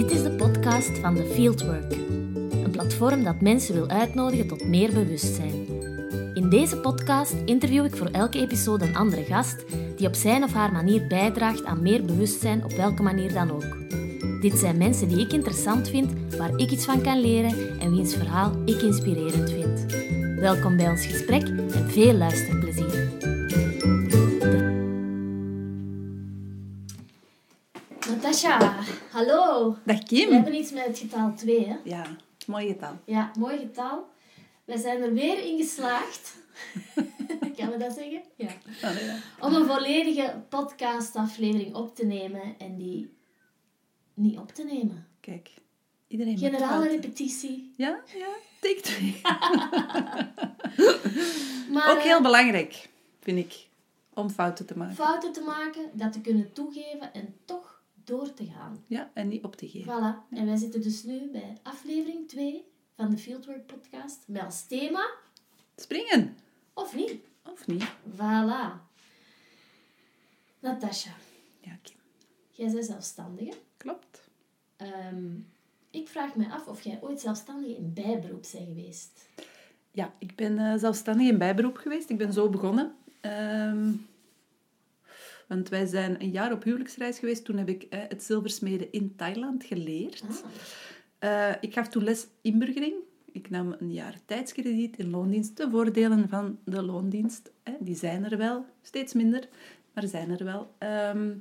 Dit is de podcast van The Fieldwork, een platform dat mensen wil uitnodigen tot meer bewustzijn. In deze podcast interview ik voor elke episode een andere gast die op zijn of haar manier bijdraagt aan meer bewustzijn op welke manier dan ook. Dit zijn mensen die ik interessant vind, waar ik iets van kan leren en wiens verhaal ik inspirerend vind. Welkom bij ons gesprek en veel luisterplezier. We hebben iets met het getal 2, hè? Ja, mooi getal. Ja, mooi getal. We zijn er weer in geslaagd. kan we dat zeggen? Ja. Allee, ja. Om een volledige podcastaflevering op te nemen en die niet op te nemen. Kijk, iedereen Generale repetitie. Ja, ja, take twee. Maar Ook heel eh, belangrijk, vind ik, om fouten te maken. fouten te maken, dat te kunnen toegeven en toch door te gaan. Ja, en niet op te geven. Voilà. En wij zitten dus nu bij aflevering 2 van de Fieldwork podcast. Met als thema, Springen, of niet? of niet? Voilà. Natasha, Ja, Kim. jij bent zelfstandige. Klopt. Ehm, ik vraag me af of jij ooit zelfstandige in bijberoep bent geweest. Ja, ik ben eh, zelfstandig in bijberoep geweest. Ik ben zo begonnen. Ehm, want wij zijn een jaar op huwelijksreis geweest. Toen heb ik eh, het zilversmeden in Thailand geleerd. Ah, Eh, ik gaf toen les inburgering. Ik nam een jaar tijdskrediet in loondienst. De voordelen van de loondienst, die zijn er wel. Steeds minder, maar zijn er wel. Ehm,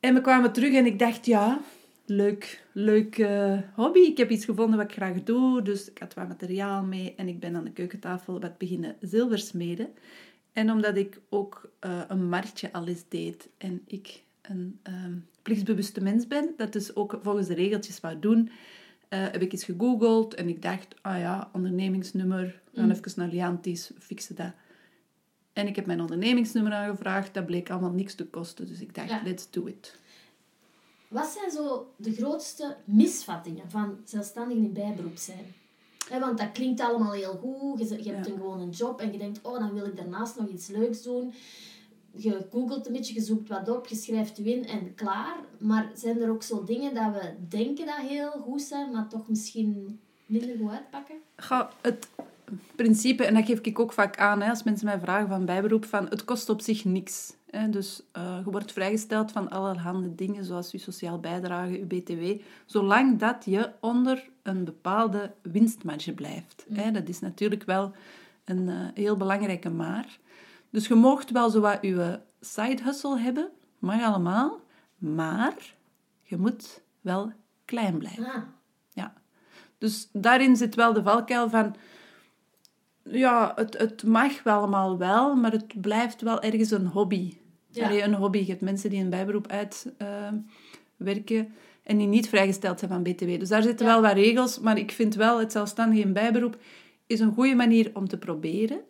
en we kwamen terug en ik dacht, ja, leuk, leuk eh, hobby. Ik heb iets gevonden wat ik graag doe. Dus ik had wat materiaal mee en ik ben aan de keukentafel wat beginnen zilversmeden. En omdat ik ook eh, een marktje al eens deed en ik een ehm, plichtsbewuste mens ben, dat dus ook volgens de regeltjes wou doen, eh, heb ik eens gegoogeld en ik dacht, ah ja, ondernemingsnummer, we gaan even naar Liantis, fixen dat. En ik heb mijn ondernemingsnummer aangevraagd, dat bleek allemaal niks te kosten, dus ik dacht, Ja. let's do it. Wat zijn zo de grootste misvattingen van zelfstandigen in bijberoep zijn? Want dat klinkt allemaal heel goed. Je, je hebt Ja. een, gewoon een job en je denkt, oh, dan wil ik daarnaast nog iets leuks doen. Je googelt een beetje, je zoekt wat op, je schrijft je in en klaar. Maar zijn er ook zo dingen dat we denken dat heel goed zijn, maar toch misschien minder goed uitpakken? Ga, het principe, en dat geef ik ook vaak aan hè, als mensen mij vragen van bijberoep, van het kost op zich niks. Hè. Dus eh, je wordt vrijgesteld van allerhande dingen, zoals je sociaal bijdrage, je btw, zolang dat je onder een bepaalde winstmarge blijft. Hè. Dat is natuurlijk wel een eh, heel belangrijke maar. Dus je moogt wel zo wat je side hustle hebben, mag allemaal, maar je moet wel klein blijven. Ah, Ja. Dus daarin zit wel de valkuil van... Ja, het, het mag wel allemaal wel, maar het blijft wel ergens een hobby. Ja. Allee, een hobby. Je hebt mensen die een bijberoep uitwerken en die niet vrijgesteld zijn van BTW. Dus daar zitten Ja. wel wat regels, maar ik vind wel het zelfstandig in bijberoep is een goede manier om te proberen.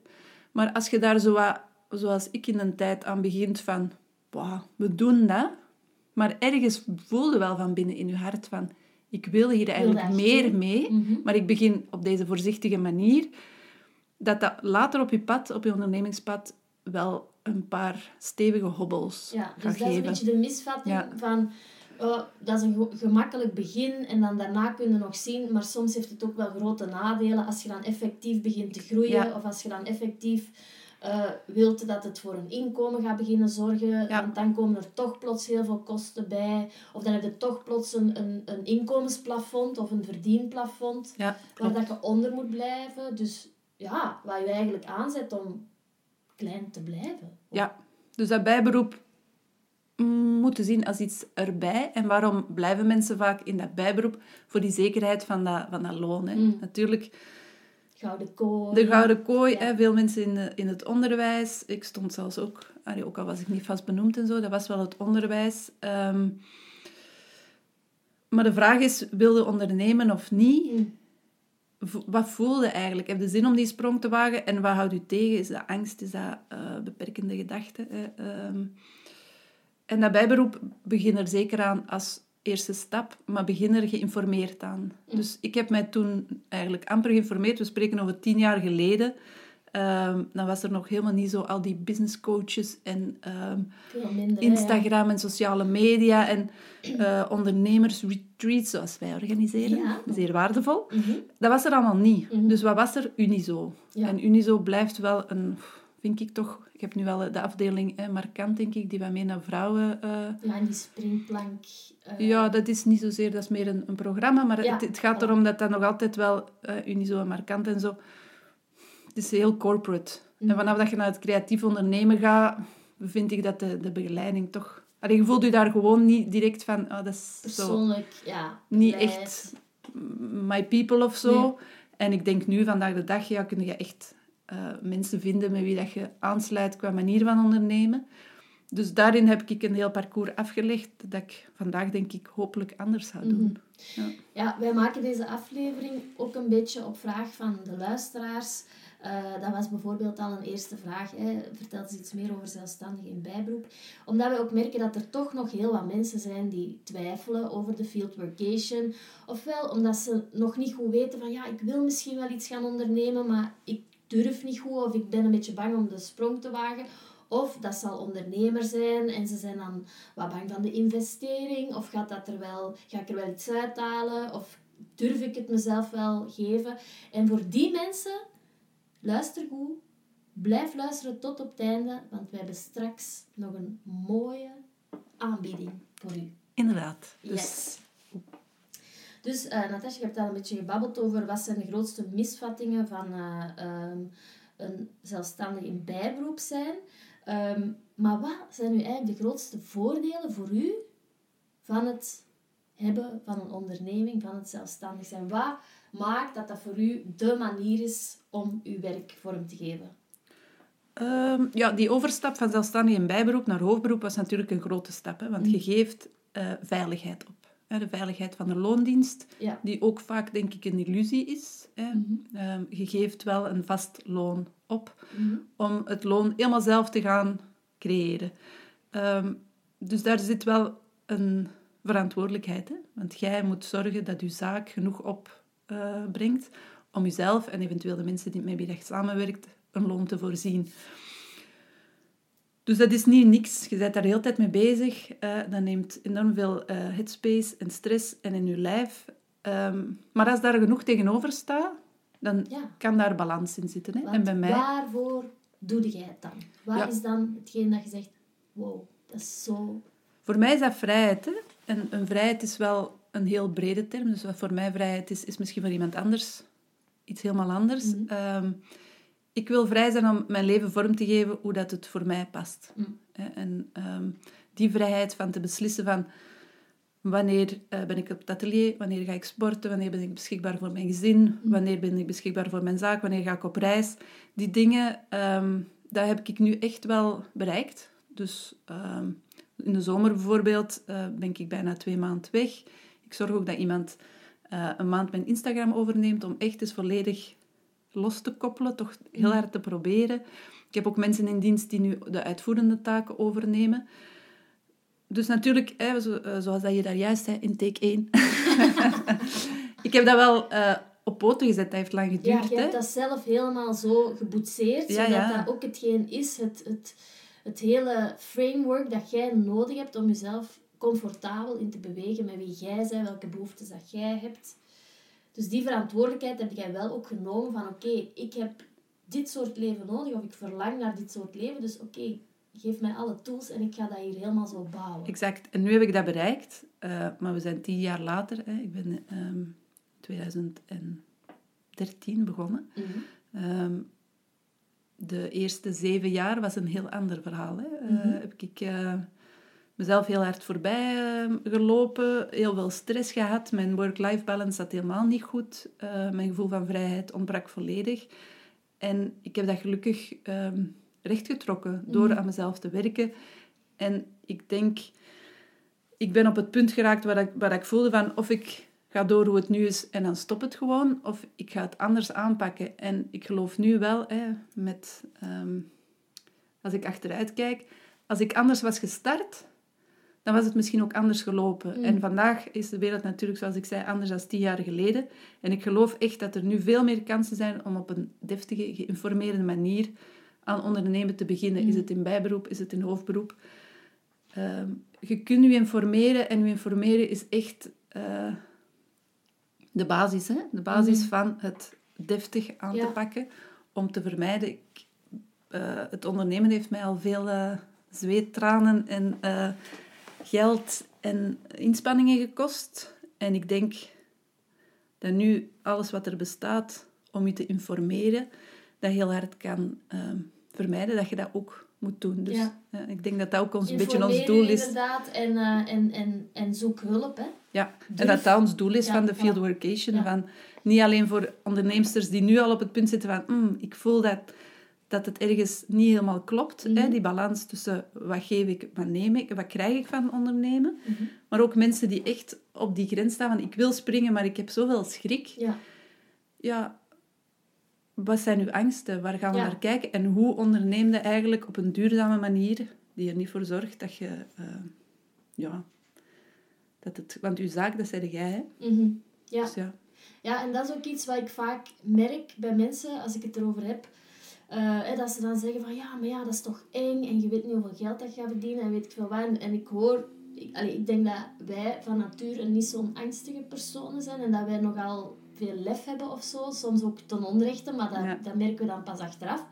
Maar als je daar zo wat, zoals ik in een tijd aan begint van... "Wauw, we doen dat, maar ergens voel je wel van binnen in je hart van... Ik wil hier eigenlijk meer doen. mee, Mhm. maar ik begin op deze voorzichtige manier. Dat dat later op je pad, op je ondernemingspad, wel een paar stevige hobbels Ja, gaat dus dat is een geven. beetje de misvatting Ja. van... oh, dat is een ge- gemakkelijk begin en dan daarna kun je nog zien, maar soms heeft het ook wel grote nadelen als je dan effectief begint te groeien Ja. of als je dan effectief eh, wilt dat het voor een inkomen gaat beginnen zorgen, Ja. want dan komen er toch plots heel veel kosten bij of dan heb je toch plots een, een, een inkomensplafond of een verdienplafond Ja, waar dat je onder moet blijven. Dus ja, wat je eigenlijk aanzet om klein te blijven. Ja, dus dat bijberoep moeten zien als iets erbij. En waarom blijven mensen vaak in dat bijberoep? Voor die zekerheid van dat, van dat loon. Hè. Mm. Natuurlijk, Gouden kooi. de gouden kooi. Ja. Hè, veel mensen in, de, in het onderwijs. Ik stond zelfs ook, allee, ook al was ik niet vast benoemd en zo, dat was wel het onderwijs. Ehm, maar de vraag is, wil je ondernemen of niet? Mm. Wat voel je eigenlijk? Heb je zin om die sprong te wagen? En wat houdt u tegen? Is dat angst? Is dat eh, beperkende gedachten? hè? Ehm, en dat bijberoep begin er zeker aan als eerste stap, maar begin er geïnformeerd aan. Dus ik heb mij toen eigenlijk amper geïnformeerd. We spreken over tien jaar geleden. Ehm, dan was er nog helemaal niet zo al die business coaches en ehm, minder. ja. Instagram en sociale media en eh ondernemersretreats zoals wij organiseren. Ja. Zeer waardevol. Mhm. Dat was er allemaal niet. Mhm. Dus wat was er? Unizo. Ja. En Unizo blijft wel een, vind ik toch, ik heb nu wel de afdeling eh, Markant, denk ik, die wat meer naar vrouwen... eh, Ja, die springplank. eh, ja, dat is niet zozeer, dat is meer een, een programma, maar het, het gaat erom dat dat nog altijd wel Unizo en Markant en zo... Het is heel corporate. Mhm. En vanaf dat je naar het creatief ondernemen gaat, vind ik dat de, de begeleiding toch... Allee, je voelt je daar gewoon niet direct van, oh, dat is zo Persoonlijk, ja. niet echt my people of zo. Nee. En ik denk nu, vandaag de dag, ja, kun je echt eh, mensen vinden met wie dat je aansluit qua manier van ondernemen. Dus daarin heb ik een heel parcours afgelegd dat ik vandaag, denk ik, hopelijk anders ga doen. Ja. Ja, wij maken deze aflevering ook een beetje op vraag van de luisteraars. Eh, dat was bijvoorbeeld al een eerste vraag. Hè. Vertel eens iets meer over zelfstandig in bijberoep. Omdat we ook merken dat er toch nog heel wat mensen zijn die twijfelen over de field workation. Ofwel omdat ze nog niet goed weten van ja, ik wil misschien wel iets gaan ondernemen, maar ik durf niet goed of ik ben een beetje bang om de sprong te wagen. Of dat zal ondernemer zijn en ze zijn dan wat bang van de investering. Of gaat dat er wel, ga ik er wel iets uithalen? Of durf ik het mezelf wel geven? En voor die mensen, luister goed. Blijf luisteren tot op het einde, want we hebben straks nog een mooie aanbieding voor u. Inderdaad. Dus Yes. Dus uh, Natasja, je hebt al een beetje gebabbeld over wat zijn de grootste misvattingen van eh, ehm, een zelfstandig in bijberoep zijn. Ehm, maar wat zijn nu eigenlijk de grootste voordelen voor u van het hebben van een onderneming, van het zelfstandig zijn? Wat maakt dat dat voor u de manier is om uw werk vorm te geven? Ehm, ja, die overstap van zelfstandig in bijberoep naar hoofdberoep was natuurlijk een grote stap. Hè, want je geeft eh, veiligheid op. Hè, de veiligheid van de loondienst, Ja. die ook vaak, denk ik, een illusie is. Hè. Mhm. Ehm, je geeft wel een vast loon op Mhm. om het loon helemaal zelf te gaan creëren. Ehm, dus daar zit wel een verantwoordelijkheid. Hè? Want jij moet zorgen dat je zaak genoeg opbrengt om jezelf en eventueel de mensen die met wie je samenwerkt een loon te voorzien. Dus dat is niet niks. Je bent daar de hele tijd mee bezig. Eh, dat neemt enorm veel eh, headspace en stress en in je lijf. Ehm, maar als daar genoeg tegenover staat, dan Ja. kan daar balans in zitten. Hè? Want En bij mij... waarvoor doe jij het dan? Ja. is dan hetgeen dat je zegt, wow, dat is zo... Voor mij is dat vrijheid. Hè? En een vrijheid is wel een heel brede term. Dus wat voor mij vrijheid is, is misschien voor iemand anders iets helemaal anders. Mhm. Ehm, ik wil vrij zijn om mijn leven vorm te geven hoe dat het voor mij past. Hè, En ehm, die vrijheid van te beslissen van wanneer eh, ben ik op het atelier, wanneer ga ik sporten, wanneer ben ik beschikbaar voor mijn gezin, wanneer ben ik beschikbaar voor mijn zaak, wanneer ga ik op reis. Die dingen, ehm dat heb ik nu echt wel bereikt. Dus in de zomer bijvoorbeeld eh, ben ik bijna twee maanden weg. Ik zorg ook dat iemand eh, een maand mijn Instagram overneemt om echt eens volledig los te koppelen, toch heel hard te proberen. Ik heb ook mensen in dienst die nu de uitvoerende taken overnemen. Dus natuurlijk, hè, eh, zoals dat je daar juist zei, in take 1. ik heb dat wel op poten gezet, dat heeft lang Ja, geduurd. je hebt hè. dat zelf helemaal zo geboetseerd, Ja, zodat ja. dat ook hetgeen is, het, het, het hele framework dat jij nodig hebt om jezelf comfortabel in te bewegen met wie jij bent, welke behoeftes dat jij hebt. Dus die verantwoordelijkheid heb jij wel ook genomen van oké, ik heb dit soort leven nodig of ik verlang naar dit soort leven, dus oké, geef mij alle tools en ik ga dat hier helemaal zo bouwen. Exact. En nu heb ik dat bereikt. eh, maar we zijn tien jaar later. Hè. Ik ben ehm 2013 begonnen. Mhm. Ehm, de eerste zeven jaar was een heel ander verhaal. Hè. Eh, Mhm. heb ik eh, mezelf heel hard voorbij eh, gelopen, heel veel stress gehad. Mijn work-life balance zat helemaal niet goed. Mijn gevoel van vrijheid ontbrak volledig. En ik heb dat gelukkig ehm, rechtgetrokken door Mhm. aan mezelf te werken. En ik denk, ik ben op het punt geraakt waar ik, waar ik voelde van of ik ga door hoe het nu is en dan stop het gewoon, of ik ga het anders aanpakken. En ik geloof nu wel, hè, met, ehm, als ik achteruit kijk, als ik anders was gestart, dan was het misschien ook anders gelopen. Mm. En vandaag is de wereld natuurlijk, zoals ik zei, anders dan tien jaar geleden. En ik geloof echt dat er nu veel meer kansen zijn om op een deftige, geïnformeerde manier aan ondernemen te beginnen. Mm. Is het in bijberoep, is het in hoofdberoep? Ehm, je kunt je informeren en je informeren is echt eh, de basis. Hè? De basis Mhm. van het deftig aan Ja. te pakken om te vermijden. Ik, eh, het ondernemen heeft mij al veel eh zweet, tranen en eh, geld en inspanningen gekost. En ik denk dat nu alles wat er bestaat om je te informeren, dat heel hard kan ehm, vermijden dat je dat ook moet doen. Dus Ja. ik denk dat dat ook ons, een beetje ons doel is. inderdaad en, en, en, en zoek hulp. Hè. Ja, Durf. en dat dat ons doel is Ja, van de field workation. Ja. Van, niet alleen voor onderneemsters die nu al op het punt zitten van "Mm, ik voel dat, dat het ergens niet helemaal klopt. hè, Mhm. die balans tussen wat geef ik, wat neem ik, wat krijg ik van ondernemen. Mhm. Maar ook mensen die echt op die grens staan van ik wil springen, maar ik heb zoveel schrik. Ja. Ja, wat zijn uw angsten? Waar gaan we naar kijken? En hoe onderneem je eigenlijk op een duurzame manier die er niet voor zorgt dat je... eh, ja, dat het... Want uw zaak, dat zeg jij, hè? Mhm. ja. Dus ja. Ja, en dat is ook iets wat ik vaak merk bij mensen als ik het erover heb. Eh, dat ze dan zeggen van ja, maar ja, dat is toch eng en je weet niet hoeveel geld dat je gaat verdienen en weet ik veel wat. En, en ik hoor, ik, allee, ik denk dat wij van nature niet zo'n angstige personen zijn en dat wij nogal veel lef hebben of zo. Soms ook ten onrechte, maar dat, Ja. dat merken we dan pas achteraf.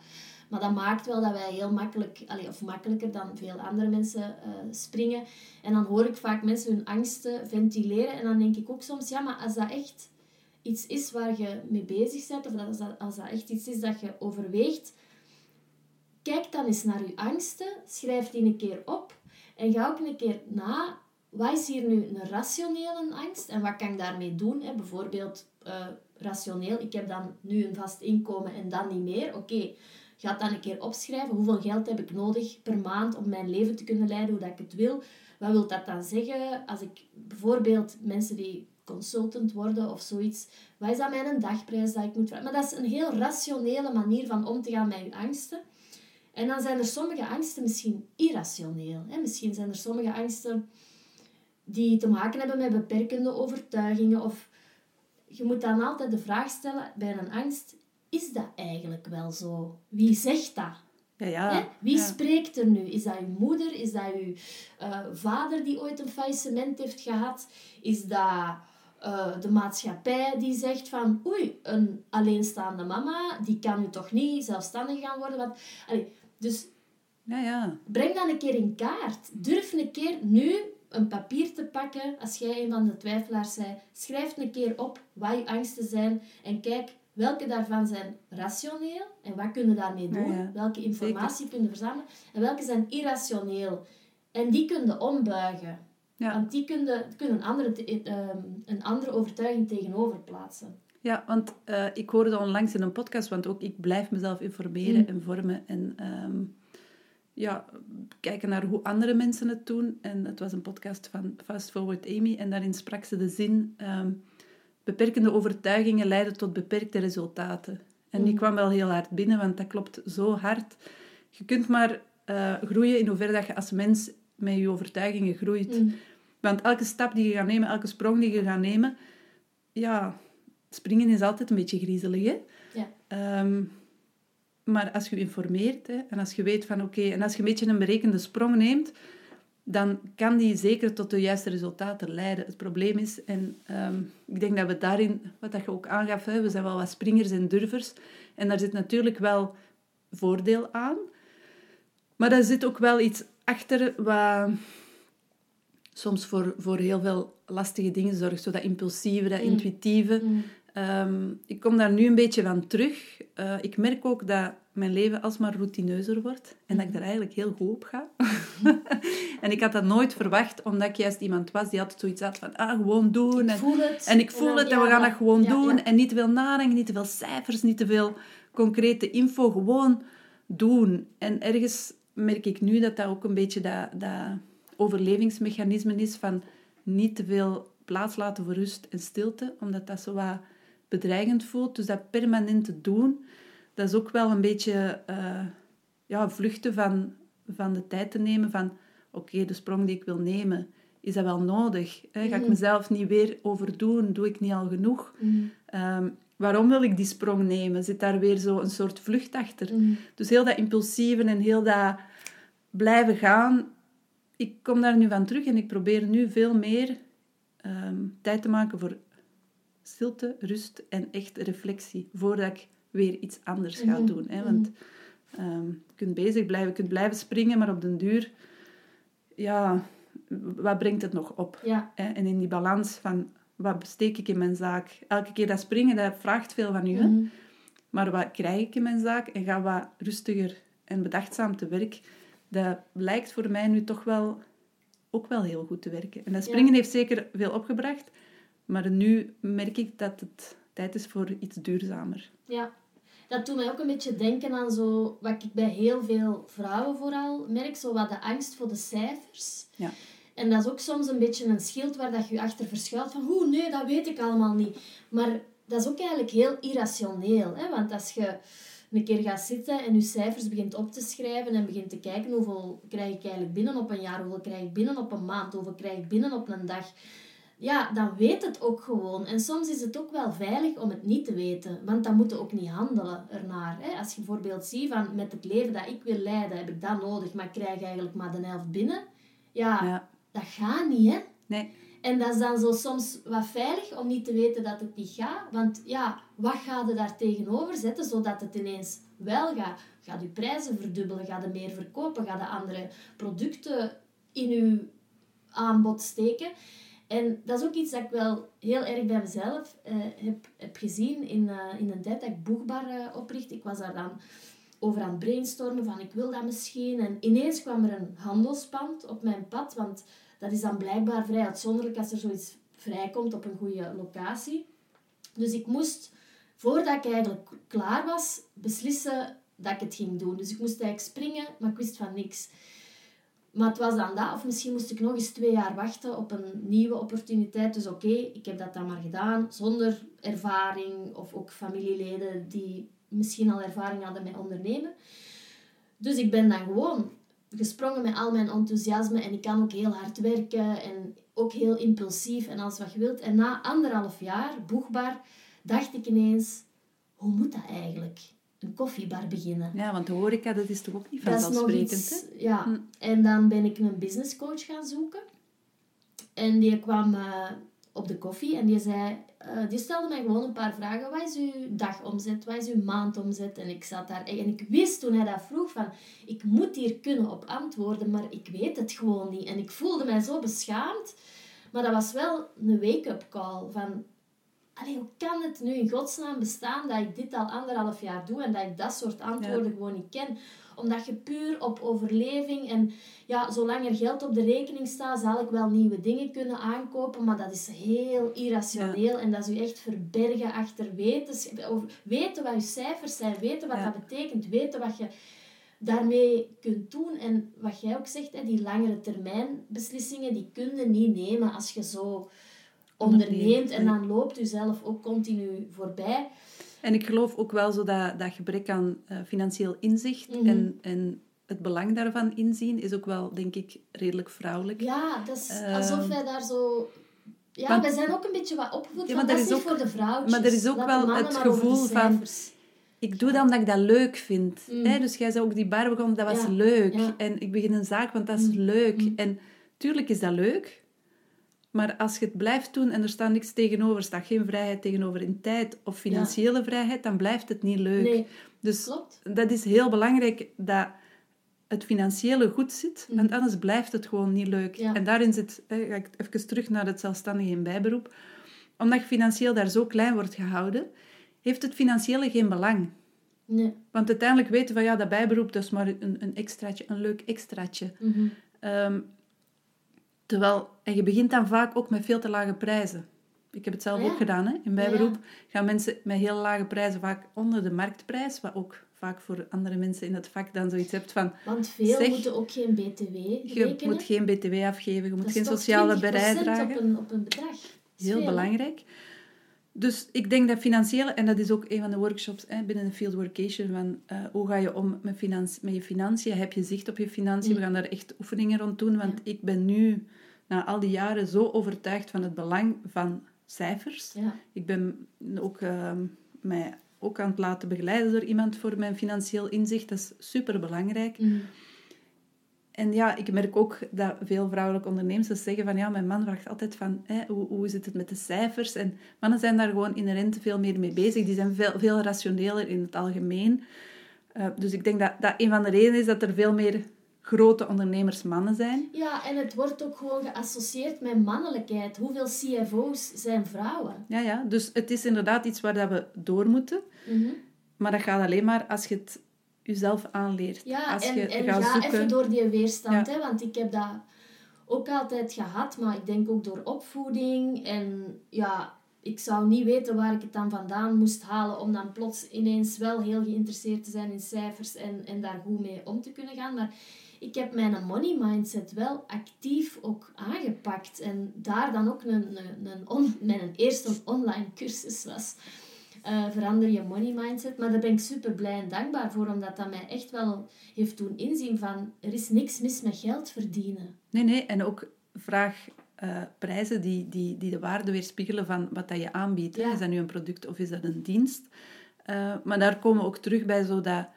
Maar dat maakt wel dat wij heel makkelijk, of makkelijker dan veel andere mensen eh, springen. En dan hoor ik vaak mensen hun angsten ventileren. En dan denk ik ook soms, ja, maar als dat echt iets is waar je mee bezig bent, of dat, als dat echt iets is dat je overweegt, kijk dan eens naar je angsten, schrijf die een keer op en ga ook een keer na, wat is hier nu een rationele angst en wat kan ik daarmee doen? Hè? Bijvoorbeeld eh, rationeel, ik heb dan nu een vast inkomen en dan niet meer. Oké, ga dan een keer opschrijven. Hoeveel geld heb ik nodig per maand om mijn leven te kunnen leiden hoe dat ik het wil? Wat wil dat dan zeggen? Als ik bijvoorbeeld mensen die consultant worden of zoiets, wat is dan mijn dagprijs dat ik moet vragen? Maar dat is een heel rationele manier van om te gaan met je angsten. En dan zijn er sommige angsten misschien irrationeel. Hè? Misschien zijn er sommige angsten die te maken hebben met beperkende overtuigingen. Of je moet dan altijd de vraag stellen bij een angst, is dat eigenlijk wel zo? Wie zegt dat? Ja, ja. Wie ja. spreekt er nu? Is dat uw moeder? Is dat uw eh, vader die ooit een faillissement heeft gehad? Is dat eh, de maatschappij die zegt van oei, een alleenstaande mama, die kan nu toch niet zelfstandig gaan worden? Want, allee, dus Ja, ja. breng dat een keer in kaart. Durf een keer nu een papier te pakken, als jij een van de twijfelaars bent. Schrijf een keer op wat je angsten zijn en kijk welke daarvan zijn rationeel en wat kunnen daarmee doen. Ja, ja. Welke informatie kunnen verzamelen en welke zijn irrationeel. En die kunnen ombuigen. Ja. Want die kunnen, kunnen een, andere, te- ehm, een andere overtuiging tegenover plaatsen. Ja, want eh, ik hoorde onlangs in een podcast, want ook ik blijf mezelf informeren Mm. en vormen en ehm, ja, kijken naar hoe andere mensen het doen. En het was een podcast van Fast Forward Amy en daarin sprak ze de zin: ehm, beperkende overtuigingen leiden tot beperkte resultaten. En die Mm. kwam wel heel hard binnen, want dat klopt zo hard. Je kunt maar eh, groeien in hoeverre dat je als mens met je overtuigingen groeit. Mm. Want elke stap die je gaat nemen, elke sprong die je gaat nemen, ja, springen is altijd een beetje griezelig, hè? Ja. Ehm, maar als je je informeert hè, en als je weet van oké, en als je een beetje een berekende sprong neemt, dan kan die zeker tot de juiste resultaten leiden. Het probleem is, en ehm, ik denk dat we daarin, wat dat je ook aangaf, hè, we zijn wel wat springers en durvers, en daar zit natuurlijk wel voordeel aan, maar daar zit ook wel iets achter wat soms voor, voor heel veel lastige dingen zorgt. Zo dat impulsieve, dat Mm. intuïtieve. Mm. Ehm, ik kom daar nu een beetje van terug. Eh, ik merk ook dat mijn leven alsmaar routineuzer wordt. En dat ik daar eigenlijk heel goed op ga. en ik had dat nooit verwacht, omdat ik juist iemand was die altijd zoiets had van... Ah, gewoon doen. Ik En, voel het. en ik voel dan- het en we gaan dat gewoon ja, doen. ja. En niet te veel nadenken, niet te veel cijfers, niet te veel concrete info. Gewoon doen. En ergens merk ik nu dat dat ook een beetje dat, dat overlevingsmechanisme is van niet te veel plaats laten voor rust en stilte, omdat dat zo wat bedreigend voelt. Dus dat permanent te doen, dat is ook wel een beetje eh, ja, vluchten van, van de tijd te nemen van oké, de sprong die ik wil nemen, is dat wel nodig? Hè? Ga ik Mhm. mezelf niet weer overdoen? Doe ik niet al genoeg? Mhm. Ehm, waarom wil ik die sprong nemen? Zit daar weer zo een soort vlucht achter? Mhm. Dus heel dat impulsieve en heel dat blijven gaan, ik kom daar nu van terug en ik probeer nu veel meer ehm, tijd te maken voor stilte, rust en echt reflectie, voordat ik weer iets anders ga Mhm. doen. Hè? Want ehm, je kunt bezig blijven, je kunt blijven springen, maar op den duur, ja, wat brengt het nog op? Ja, Hè? En in die balans van, wat besteek ik in mijn zaak? Elke keer dat springen, dat vraagt veel van u. Hè? Mhm. Maar wat krijg ik in mijn zaak en ga wat rustiger en bedachtzaam te werk, dat lijkt voor mij nu toch wel ook wel heel goed te werken. En dat springen heeft zeker veel opgebracht, maar nu merk ik dat het tijd is voor iets duurzamer. Ja, dat doet mij ook een beetje denken aan zo, wat ik bij heel veel vrouwen vooral merk, zo wat de angst voor de cijfers. Ja. En dat is ook soms een beetje een schild waar dat je achter verschuilt van, oeh, nee, dat weet ik allemaal niet. Maar dat is ook eigenlijk heel irrationeel, hè? want als je een keer gaat zitten en je cijfers begint op te schrijven en begint te kijken hoeveel krijg ik eigenlijk binnen op een jaar, hoeveel krijg ik binnen op een maand, hoeveel krijg ik binnen op een dag, ja, dan weet het ook gewoon. En soms is het ook wel veilig om het niet te weten, want dan moet je ook niet handelen ernaar. Hè? Als je bijvoorbeeld ziet van met het leven dat ik wil leiden, heb ik dat nodig, maar ik krijg eigenlijk maar de helft binnen. Ja, Ja, dat gaat niet, hè? nee, En dat is dan zo soms wat veilig om niet te weten dat het niet gaat. Want ja, wat ga je daar tegenover zetten zodat het ineens wel gaat? Gaat je prijzen verdubbelen? Gaat je meer verkopen? Gaat je andere producten in je aanbod steken? En dat is ook iets dat ik wel heel erg bij mezelf eh, heb, heb gezien in, eh, in een tijd dat ik Boegbar eh, opricht. Ik was daar dan over aan het brainstormen van ik wil dat misschien. En ineens kwam er een handelspand op mijn pad, want dat is dan blijkbaar vrij uitzonderlijk als er zoiets vrijkomt op een goede locatie. Dus ik moest, voordat ik eigenlijk klaar was, beslissen dat ik het ging doen. Dus ik moest eigenlijk springen, maar ik wist van niks. Maar het was dan dat, of misschien moest ik nog eens twee jaar wachten op een nieuwe opportuniteit. Dus oké, ik heb dat dan maar gedaan, zonder ervaring of ook familieleden die misschien al ervaring hadden met ondernemen. Dus ik ben dan gewoon gesprongen met al mijn enthousiasme en ik kan ook heel hard werken en ook heel impulsief en alles wat je wilt. En na anderhalf jaar, boegbaar, dacht ik ineens, hoe moet dat eigenlijk? Een koffiebar beginnen. ja, want de horeca, dat is toch ook niet vanzelfsprekend, hè? ja. Hm. En dan ben ik een business coach gaan zoeken. En die kwam eh, op de koffie en die zei... eh, die stelde mij gewoon een paar vragen. Wat is uw dagomzet? Wat is uw maandomzet? En ik zat daar... En ik wist toen hij dat vroeg van... Ik moet hier kunnen op antwoorden, maar ik weet het gewoon niet. En ik voelde mij zo beschaamd. Maar dat was wel een wake-up call van... Allee, hoe kan het nu in godsnaam bestaan dat ik dit al anderhalf jaar doe en dat ik dat soort antwoorden gewoon niet ken? Omdat je puur op overleving en ja, zolang er geld op de rekening staat, zal ik wel nieuwe dingen kunnen aankopen, maar dat is heel irrationeel en dat is je echt verbergen achter weten, weten wat je cijfers zijn, weten wat Ja. dat betekent, weten wat je daarmee kunt doen. En wat jij ook zegt, hè, die langere termijn beslissingen, die kun je niet nemen als je zo onderneemt en dan loopt u zelf ook continu voorbij. En ik geloof ook wel zo dat, dat gebrek aan eh, financieel inzicht Mhm. en, en het belang daarvan inzien is ook wel, denk ik, redelijk vrouwelijk. Ja, dat is Ehm, alsof wij daar zo... Ja, want- wij zijn ook een beetje wat opgevoed Ja, maar dat is ook- voor de vrouwtjes. maar er is ook wel het gevoel van-. Ik doe dat omdat ik dat leuk vind. Mm. Hè? Dus jij zei ook die bar begon, dat was Ja, leuk. ja. En ik begin een zaak, want dat is Mm. leuk. En tuurlijk is dat leuk. Maar als je het blijft doen en er staat niks tegenover, staat geen vrijheid tegenover in tijd of financiële vrijheid, dan blijft het niet leuk. Nee, Dus klopt. dat is heel belangrijk dat het financiële goed zit, Mhm. want anders blijft het gewoon niet leuk. Ja. En daarin zit, hè, ga ik even terug naar het zelfstandige in bijberoep, omdat je financieel daar zo klein wordt gehouden, heeft het financiële geen belang. Nee. Want uiteindelijk weten we van ja, dat bijberoep dat is maar een, een extraatje, een leuk extraatje. Ehm, terwijl, en je begint dan vaak ook met veel te lage prijzen. Ik heb het zelf ja. ook gedaan. Hè. In ja. bijberoep gaan mensen met heel lage prijzen vaak onder de marktprijs, wat ook vaak voor andere mensen in het vak dan zoiets hebt van Want veel Zeg, moeten ook geen BTW je rekenen. moet geen btw afgeven, je moet Dat geen sociale 20% bijdrage. op een, op een bedrag. Dat is Heel veel, belangrijk. Dus ik denk dat financiële, en dat is ook een van de workshops hè, binnen de field workation, van uh, hoe ga je om met, financi met je financiën? Heb je zicht op je financiën? We gaan daar echt oefeningen rond doen, want ik ben nu, na al die jaren, zo overtuigd van het belang van cijfers. Ja. Ik ben ook uh, mij ook aan het laten begeleiden door iemand voor mijn financieel inzicht. Dat is super belangrijk. Mhm. En ja, ik merk ook dat veel vrouwelijke ondernemers zeggen van ja, mijn man vraagt altijd van hè, hoe, hoe zit het met de cijfers? En mannen zijn daar gewoon inherent veel meer mee bezig. Die zijn veel, veel rationeler in het algemeen. Uh, dus ik denk dat dat een van de redenen is dat er veel meer grote ondernemers mannen zijn. Ja, en het wordt ook gewoon geassocieerd met mannelijkheid. Hoeveel CFO's zijn vrouwen? Ja, ja. Dus het is inderdaad iets waar dat we door moeten. Mm -hmm. Maar dat gaat alleen maar als je het jezelf aanleert. Ja, als en, je en gaat ga zoeken... even door die weerstand. Ja. Hè, want ik heb dat ook altijd gehad. Maar ik denk ook door opvoeding. En ja, ik zou niet weten waar ik het dan vandaan moest halen. Om dan plots ineens wel heel geïnteresseerd te zijn in cijfers. En, en daar goed mee om te kunnen gaan. Maar ik heb mijn money mindset wel actief ook aangepakt. En daar dan ook een, een, een on, mijn eerste online cursus was. Uh, verander je money mindset. Maar daar ben ik super blij en dankbaar voor. Omdat dat mij echt wel heeft doen inzien van... Er is niks mis met geld verdienen. Nee, nee. En ook vraag uh, prijzen die, die, die de waarde weerspiegelen van wat dat je aanbiedt. Ja. Is dat nu een product of is dat een dienst? Uh, maar daar komen we ook terug bij zo dat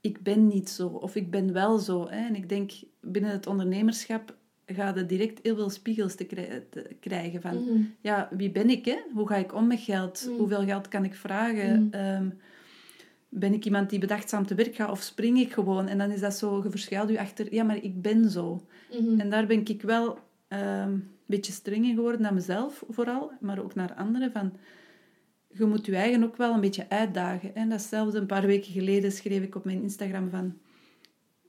ik ben niet zo of ik ben wel zo. Hè. En ik denk binnen het ondernemerschap ga je direct heel veel spiegels te, krij te krijgen van Mhm. ja, wie ben ik? Hè? Hoe ga ik om met geld? Mm. Hoeveel geld kan ik vragen? Mm. Ehm, ben ik iemand die bedachtzaam te werk gaat of spring ik gewoon? En dan is dat zo, je verschuilt je achter, ja, maar ik ben zo. Mhm. En daar ben ik wel ehm, een beetje streng in geworden, naar mezelf vooral, maar ook naar anderen. Van, je moet je eigen ook wel een beetje uitdagen. En datzelfde, een paar weken geleden schreef ik op mijn Instagram van...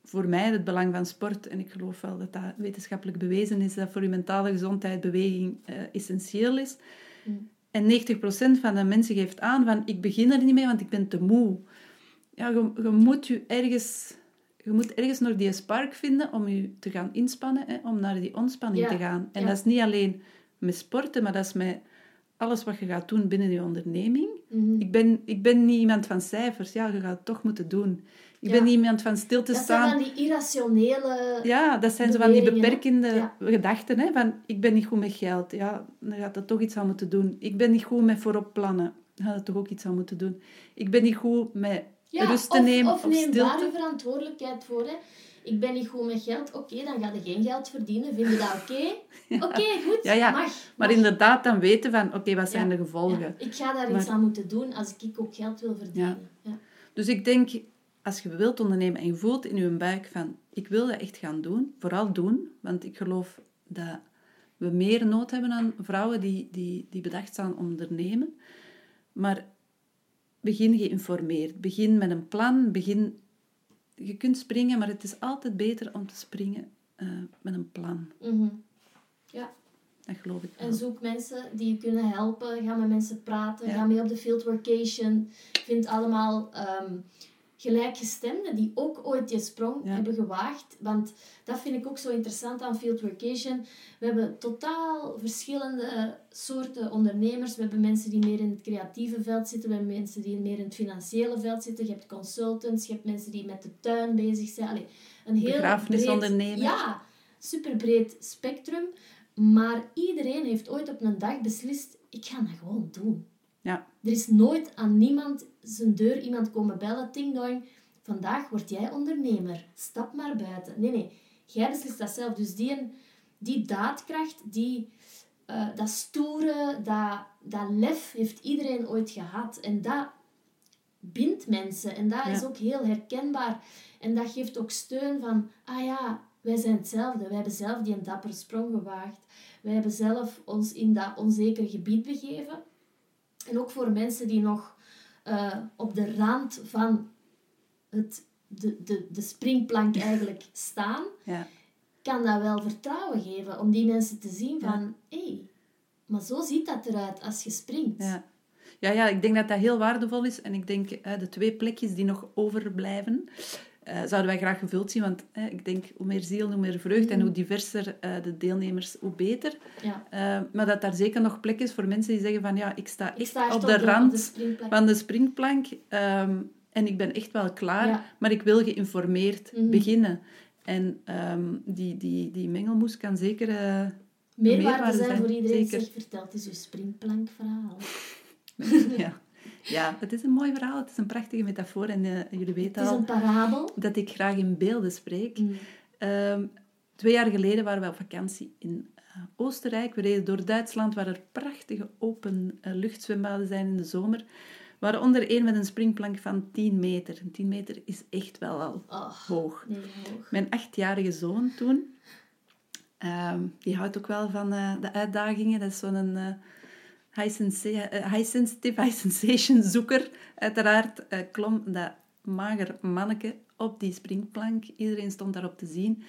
Voor mij het belang van sport, en ik geloof wel dat dat wetenschappelijk bewezen is, dat voor je mentale gezondheid beweging uh, essentieel is. Mm. En 90% van de mensen geeft aan van, ik begin er niet mee, want ik ben te moe. Ja, je, je moet je ergens... Je moet ergens nog die spark vinden om je te gaan inspannen, hè, om naar die ontspanning Ja, te gaan. En ja. dat is niet alleen met sporten, maar dat is met alles wat je gaat doen binnen je onderneming. Mhm. Ik ben, ik ben niet iemand van cijfers. Ja, je gaat het toch moeten doen. Ik ben niet iemand van stil te Dat staan. zijn dan die irrationele... Ja, dat zijn zo van die beperkende gedachten. Hè? Van, ik ben niet goed met geld. Ja, dan gaat dat toch iets aan moeten doen. Ik ben niet goed met voorop plannen. Dan gaat dat toch ook iets aan moeten doen. Ik ben niet goed met Ja, rust te of, nemen of of, neem daar je verantwoordelijkheid voor. Hè. Ik ben niet goed met geld. Oké, dan ga je geen geld verdienen. Vind je dat oké? Oké, goed. Ja, ja. Mag. Maar inderdaad dan weten van, oké, wat zijn de gevolgen? Ik ga daar Maar- iets aan moeten doen als ik ook geld wil verdienen. Ja. Dus ik denk, als je wilt ondernemen en je voelt in je buik van, ik wil dat echt gaan doen, vooral doen, want ik geloof dat we meer nood hebben aan vrouwen die, die, die bedachtzaam ondernemen. Maar begin geïnformeerd, begin met een plan, begin... Je kunt springen, maar het is altijd beter om te springen eh, met een plan. Mhm. ja. Dat geloof ik wel. En zoek mensen die je kunnen helpen. Ga met mensen praten. Ja. Ga mee op de field workation. Vind allemaal ehm, gelijkgestemden die ook ooit die sprong Ja. hebben gewaagd. Want dat vind ik ook zo interessant aan field workation. We hebben totaal verschillende soorten ondernemers. We hebben mensen die meer in het creatieve veld zitten. We hebben mensen die meer in het financiële veld zitten. Je hebt consultants. Je hebt mensen die met de tuin bezig zijn. Allee, een heel breed- Ja, superbreed spectrum. Maar iedereen heeft ooit op een dag beslist, ik ga dat gewoon doen. Ja, Er is nooit aan niemand zijn deur iemand komen bellen, ting dong, vandaag word jij ondernemer, stap maar buiten. Nee, nee, jij beslist dat zelf. Dus die, die daadkracht, die, eh, dat stoere, dat, dat lef heeft iedereen ooit gehad. En dat bindt mensen en dat Ja. is ook heel herkenbaar. En dat geeft ook steun van, ah ja, wij zijn hetzelfde. Wij hebben zelf die een dappere sprong gewaagd. Wij hebben zelf ons in dat onzekere gebied begeven. En ook voor mensen die nog eh, op de rand van het, de, de, de springplank eigenlijk staan, ja. kan dat wel vertrouwen geven om die mensen te zien van, hé, hey, maar zo ziet dat eruit als je springt. Ja. Ja, ja, ik denk dat dat heel waardevol is. En ik denk, de twee plekjes die nog overblijven, eh, zouden wij graag gevuld zien. Want ik denk, hoe meer ziel, hoe meer vreugd. En hoe diverser uh, de deelnemers, hoe beter. Ja. Uh, maar dat daar zeker nog plek is voor mensen die zeggen van... Ja, ik sta echt sta echt op op de de- rand de van de springplank. ehm, en ik ben echt wel klaar. Ja. Maar ik wil geïnformeerd Mhm. beginnen. En ehm, die, die, die mengelmoes kan zeker... eh, Meerwaarde meerwaarde zijn voor iedereen. zeker. Zeg, vertelt eens uw springplankverhaal. ja. Ja, het is een mooi verhaal. Het is een prachtige metafoor. En eh, jullie Het weten is al een parabel. dat ik graag in beelden spreek. Mm. Ehm, twee jaar geleden waren we op vakantie in eh, Oostenrijk. We reden door Duitsland, waar er prachtige open eh, luchtzwembaden zijn in de zomer. Waaronder één met een springplank van 10 meter. En 10 meter is echt wel al Oh, hoog. nee, hoog. Mijn achtjarige zoon toen, ehm, die houdt ook wel van eh, de uitdagingen. Dat is zo'n eh, high, eh, high sensitive, high sensation zoeker. Uiteraard eh, klom dat mager manneke op die springplank. Iedereen stond daarop te zien.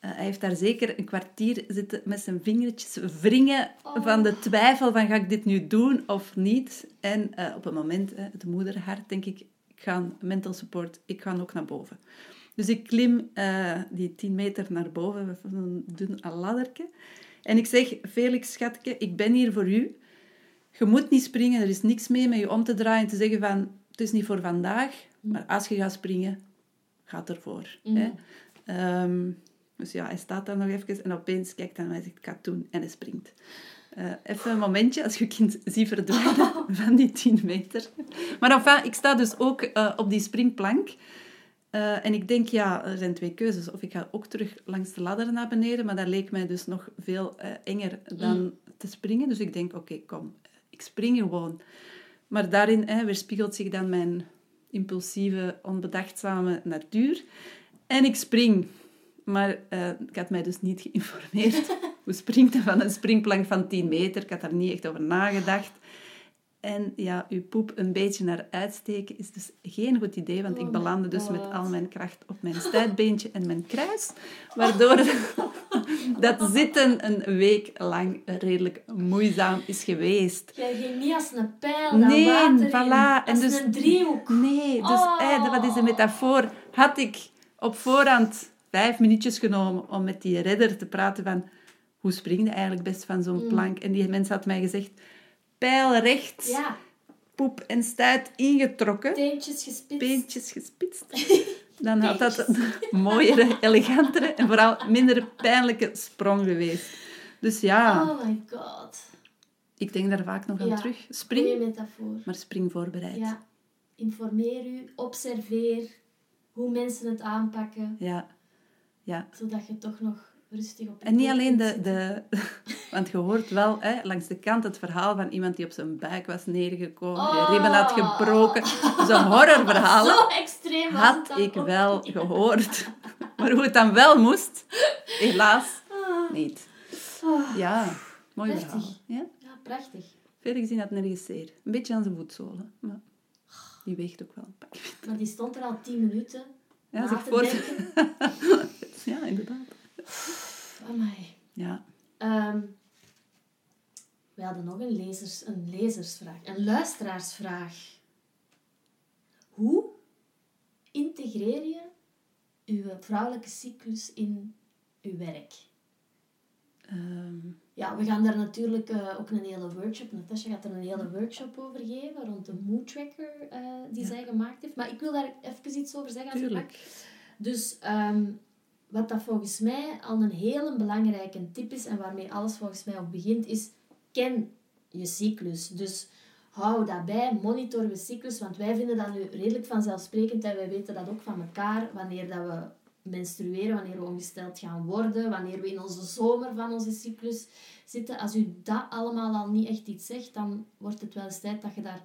Eh, hij heeft daar zeker een kwartier zitten met zijn vingertjes wringen Oh. van de twijfel van ga ik dit nu doen of niet. En op een moment, eh, het moederhart, denk ik, ik ga mental support, ik ga ook naar boven. Dus ik klim die 10 meter naar boven, met een dun ladderke. En ik zeg, Felix, schatje, ik ben hier voor u. Je moet niet springen, er is niks mee met je om te draaien en te zeggen van, het is niet voor vandaag, maar als je gaat springen, ga ervoor. Mhm. Hè? Ehm, dus ja, hij staat daar nog even en opeens kijkt hij naar mij en zegt, ik ga het doen. En hij springt. Eh, even een momentje als je kind ziet verdwijnen van die 10 meter. Maar enfin, ik sta dus ook eh, op die springplank. Eh, en ik denk, ja, er zijn twee keuzes. Of ik ga ook terug langs de ladder naar beneden, maar dat leek mij dus nog veel enger dan te springen. Dus ik denk, oké, kom, ik spring gewoon. Maar daarin hè, weerspiegelt zich dan mijn impulsieve, onbedachtzame natuur. En ik spring. Maar eh, ik had mij dus niet geïnformeerd. Hoe springt er van een springplank van 10 meter? Ik had daar niet echt over nagedacht. En ja, uw poep een beetje naar uitsteken is dus geen goed idee, want Oh ik my belandde dus met al mijn kracht op mijn stuitbeentje en mijn kruis, waardoor dat zitten een week lang redelijk moeizaam is geweest. Jij ging niet als een pijl Nee, water in. voilà. En dus- een driehoek. Nee, dus Oh. eh, wat is de metafoor? Had ik op voorhand vijf minuutjes genomen om met die redder te praten van hoe spring je eigenlijk best van Mm. zo'n plank? En die mens had mij gezegd, pijl recht, Ja, poep en stuit ingetrokken, teentjes gespitst. beentjes gespitst. Dan had dat een mooiere, elegantere en vooral minder pijnlijke sprong geweest. Dus ja, Oh my god. ik denk daar vaak nog aan Ja. terug. Goeie Spring, metafoor. maar spring voorbereid. Ja. Informeer u, observeer hoe mensen het aanpakken, ja. ja. zodat je toch nog rustig op En niet alleen de, de... Want je hoort wel hè, langs de kant het verhaal van iemand die op zijn buik was neergekomen, Oh. die ribben had gebroken. Zo'n horrorverhalen Zo extreem had ik ook. wel gehoord. Maar hoe het dan wel moest, helaas niet. Ah. Ja, mooi Prachtig. verhaal. Ja? Ja, prachtig. Verder gezien had nergens zeer. Een beetje aan zijn voetzolen. Maar die weegt ook wel een pak. Maar die stond er al tien minuten Ja. Ja, inderdaad. Amai. Ja. Ehm, we hadden nog een, lezers, een lezersvraag, een luisteraarsvraag. Hoe integreer je uw vrouwelijke cyclus in uw werk? Ehm, Ja, we gaan daar natuurlijk eh, ook een hele workshop, Natasja gaat er een hele workshop over geven, rond de mood tracker eh, die Ja. zij gemaakt heeft. Maar ik wil daar even iets over zeggen als mag. Dus ehm, wat dat volgens mij al een hele belangrijke tip is en waarmee alles volgens mij ook begint, is ken je cyclus. Dus hou dat bij, monitor je cyclus, want wij vinden dat nu redelijk vanzelfsprekend en wij weten dat ook van elkaar wanneer dat we menstrueren, wanneer we ongesteld gaan worden, wanneer we in onze zomer van onze cyclus zitten. Als u dat allemaal al niet echt iets zegt, dan wordt het wel eens tijd dat je daar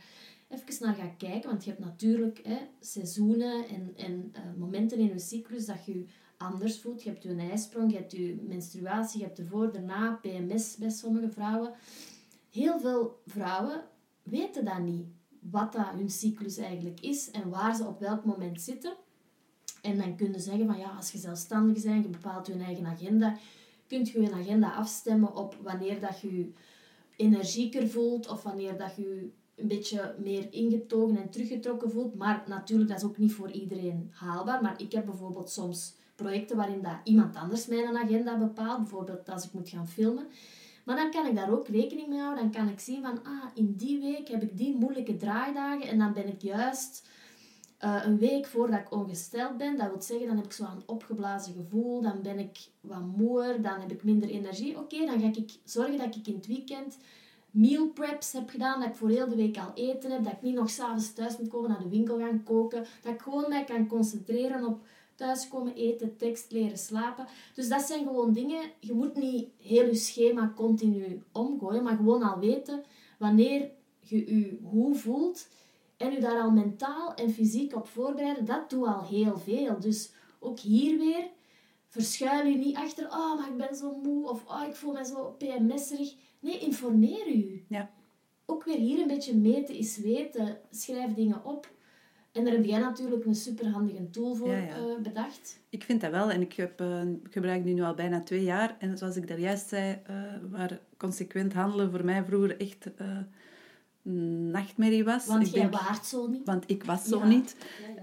even naar gaat kijken. Want je hebt natuurlijk hè, seizoenen en, en eh, momenten in je cyclus dat je anders voelt. Je hebt je ijsprong, je hebt je menstruatie, je hebt ervoor, daarna, PMS bij sommige vrouwen. Heel veel vrouwen weten dat niet, wat dat hun cyclus eigenlijk is en waar ze op welk moment zitten. En dan kun je zeggen van ja, als je zelfstandig bent, je bepaalt je eigen agenda, kunt je je agenda afstemmen op wanneer dat je je energieker voelt of wanneer dat je je een beetje meer ingetogen en teruggetrokken voelt. Maar natuurlijk, dat is ook niet voor iedereen haalbaar. Maar ik heb bijvoorbeeld soms projecten waarin dat iemand anders mijn agenda bepaalt. Bijvoorbeeld als ik moet gaan filmen. Maar dan kan ik daar ook rekening mee houden. Dan kan ik zien van, ah, in die week heb ik die moeilijke draaidagen. En dan ben ik juist uh, een week voordat ik ongesteld ben. Dat wil zeggen, dan heb ik zo een opgeblazen gevoel. Dan ben ik wat moer. Dan heb ik minder energie. Oké, dan ga ik zorgen dat ik in het weekend meal preps heb gedaan. Dat ik voor heel de week al eten heb. Dat ik niet nog s'avonds thuis moet komen naar de winkel gaan koken. Dat ik gewoon mij kan concentreren op thuiskomen, eten, tekst, leren, slapen. Dus dat zijn gewoon dingen. Je moet niet heel je schema continu omgooien, maar gewoon al weten wanneer je je hoe voelt en je daar al mentaal en fysiek op voorbereiden. Dat doet al heel veel. Dus ook hier weer, verschuil je niet achter, oh, maar ik ben zo moe of oh, ik voel me zo PMS'erig. Nee, informeer je. Ja. Ook weer hier een beetje meten is weten. Schrijf dingen op. En daar heb jij natuurlijk een superhandige tool voor eh, bedacht. Ik vind dat wel. En ik heb, uh, gebruik die nu al bijna twee jaar. En zoals ik daar juist zei, uh, waar consequent handelen voor mij vroeger echt nachtmerrie was. Want ik jij waart zo niet. Want ik was zo niet.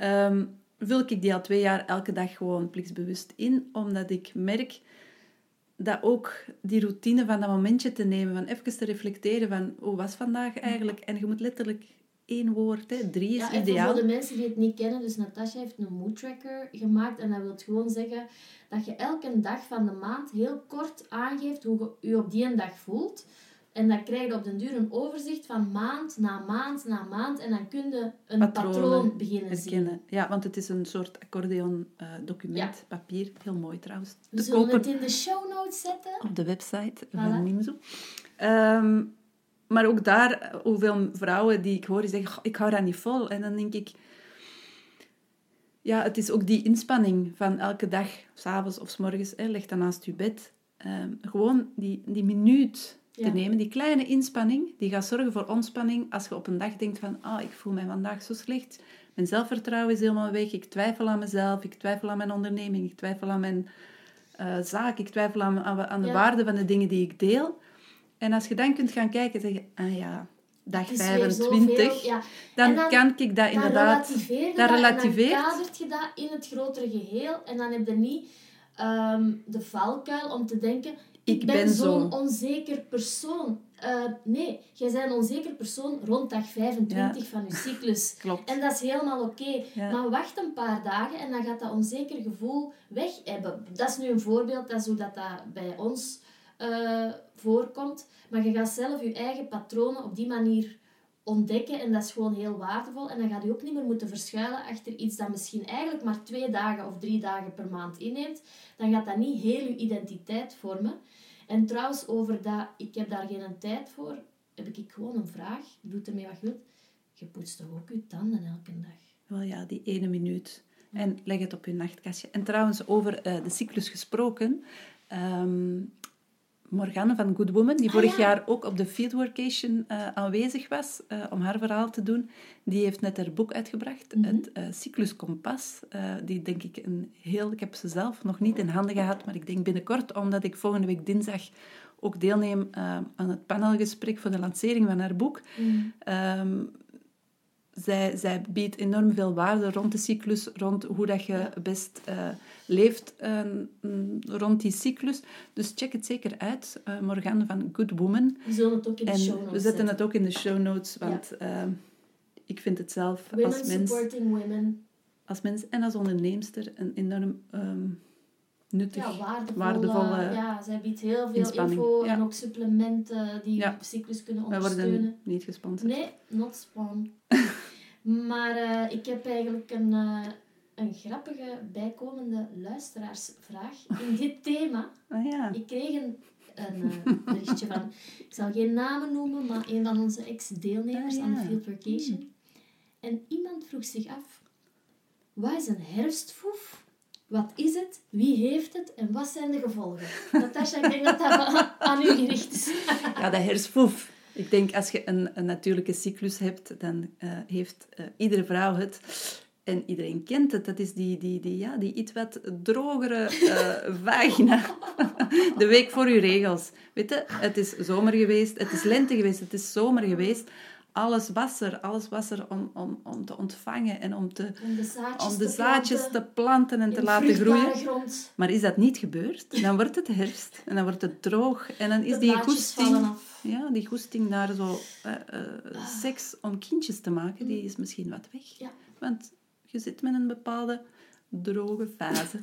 Um, vul ik die al twee jaar elke dag gewoon plichtsbewust in. Omdat ik merk dat ook die routine van dat momentje te nemen, van even te reflecteren van hoe was vandaag eigenlijk. En je moet letterlijk één woord, hè. drie is ja, ideaal. Voor de mensen die het niet kennen, dus Natasha heeft een mood tracker gemaakt en dat wil gewoon zeggen dat je elke dag van de maand heel kort aangeeft hoe je je op die dag voelt. En dan krijg je op den duur een overzicht van maand na maand na maand. En dan kun je een patroon beginnen herkennen. zien. Ja, want het is een soort accordeon-document, uh, papier. Heel mooi trouwens. We zullen het in de show notes zetten. Op de website van Nimzo. Um, maar ook daar, hoeveel vrouwen die ik hoor, die zeggen, ik hou dat niet vol. En dan denk ik... Ja, het is ook die inspanning van elke dag, s'avonds of s morgens, hè, leg dan naast je bed. Um, gewoon die, die minuut te nemen, die kleine inspanning, die gaat zorgen voor ontspanning als je op een dag denkt van, ah, ik voel mij vandaag zo slecht. Mijn zelfvertrouwen is helemaal weg. Ik twijfel aan mezelf. Ik twijfel aan mijn onderneming. Ik twijfel aan mijn uh, zaak. Ik twijfel aan, aan, de waarde van de dingen die ik deel. En als je dan kunt gaan kijken en zeggen, ah ja, dag 25, ja. dan, dan, kan ik dat inderdaad... Dan relativeert je dat, dan kadert je dat in het grotere geheel. En dan heb je niet um, de valkuil om te denken, ik, ben, zo'n onzeker persoon. Uh, nee, jij bent een onzeker persoon rond dag 25 van je cyclus. Klopt. En dat is helemaal oké. Maar wacht een paar dagen en dan gaat dat onzeker gevoel weg hebben. Dat is nu een voorbeeld, dat is hoe dat, dat bij ons uh, voorkomt. Maar je gaat zelf je eigen patronen op die manier ontdekken en dat is gewoon heel waardevol. En dan ga je ook niet meer moeten verschuilen achter iets dat misschien eigenlijk maar twee dagen of drie dagen per maand inneemt. Dan gaat dat niet heel je identiteit vormen. En trouwens, over dat ik heb daar geen tijd voor, heb ik gewoon een vraag. Doe ermee wat je wilt. Je poetst toch ook je tanden elke dag? Wel ja, die ene minuut. En leg het op je nachtkastje. En trouwens, over uh, de cyclus gesproken. Um, Morgane van Good Woman, die ah, vorig jaar ook op de Fieldworkation uh, aanwezig was uh, om haar verhaal te doen, die heeft net haar boek uitgebracht, mm -hmm. het uh, Cyclus Kompas. die denk ik een heel... Ik heb ze zelf nog niet in handen gehad, maar ik denk binnenkort, omdat ik volgende week dinsdag ook deelneem aan het panelgesprek voor de lancering van haar boek. Mm. Um, zij, zij biedt enorm veel waarde rond de cyclus, rond hoe dat je best uh, leeft uh, rond die cyclus. Dus check het zeker uit, uh, Morgan van Good Woman. We zullen het ook in de show notes We zetten het ook in de show notes, want ja. ik vind het zelf women als mens... supporting women. Als mens en als onderneemster een enorm... Um, nuttig, ja, waardevolle, waardevolle ja, zij biedt heel veel info ja. en ook supplementen die ja. je cyclus kunnen ondersteunen. We worden niet gesponsord. Nee, not spawn. maar uh, ik heb eigenlijk een, uh, een grappige bijkomende luisteraarsvraag in dit thema. Oh, ja. Ik kreeg een, een uh, berichtje van, ik zal geen namen noemen, maar een van onze ex-deelnemers oh, aan de Field Vacation. Mm. En iemand vroeg zich af, wat is een herfstfoef? Wat is het? Wie heeft het? En wat zijn de gevolgen? Natasja, ik denk dat dat aan u gericht is. ja, de herspoef. Ik denk, als je een, een natuurlijke cyclus hebt, dan uh, heeft uh, iedere vrouw het. En iedereen kent het. Dat is die, die, die, ja, die iets wat drogere uh, vagina. de week voor je regels. Weet je, het is zomer geweest, het is lente geweest, het is zomer geweest. Alles was er. Alles was er om, om, om te ontvangen en om, te, Om de zaadjes, om de te zaadjes planten te planten en te laten groeien. grond. Maar is dat niet gebeurd, dan wordt het herfst en dan wordt het droog. En dan is De die goesting, ja, die goesting naar zo, eh, eh, seks om kindjes te maken, die is misschien wat weg. Ja. Want je zit met een bepaalde droge fase.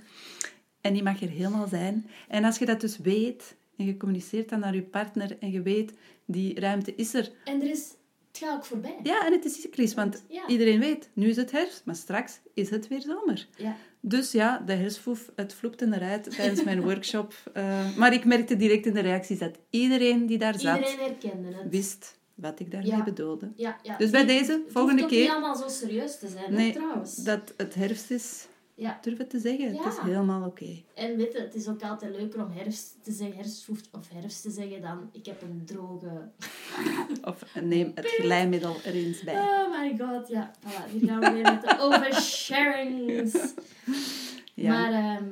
En die mag er helemaal zijn. En als je dat dus weet, en je communiceert dan naar je partner, en je weet, die ruimte is er. En er is... Het ook voorbij. Ja, en het is cyclisch, want Ja. iedereen weet, nu is het herfst, maar straks is het weer zomer. Ja. Dus ja, de herfstfoef, het vloepte eruit tijdens mijn workshop. Eh, maar ik merkte direct in de reacties dat iedereen die daar zat, Iedereen herkende het. wist wat ik daarmee Ja. bedoelde. Ja, ja. Dus bij Het deze, hoeft volgende keer- niet allemaal zo serieus te zijn, hè, Nee, trouwens. dat het herfst is, Ja. durf het te zeggen. Ja. Het is helemaal oké. En weet je, het is ook altijd leuker om herfst te zeggen, herfstvoeft of herfst te zeggen dan ik heb een droge... Of neem het glijmiddel er eens bij. Oh my god, ja. Voilà, hier gaan we weer met de oversharings. Ja. Maar ehm,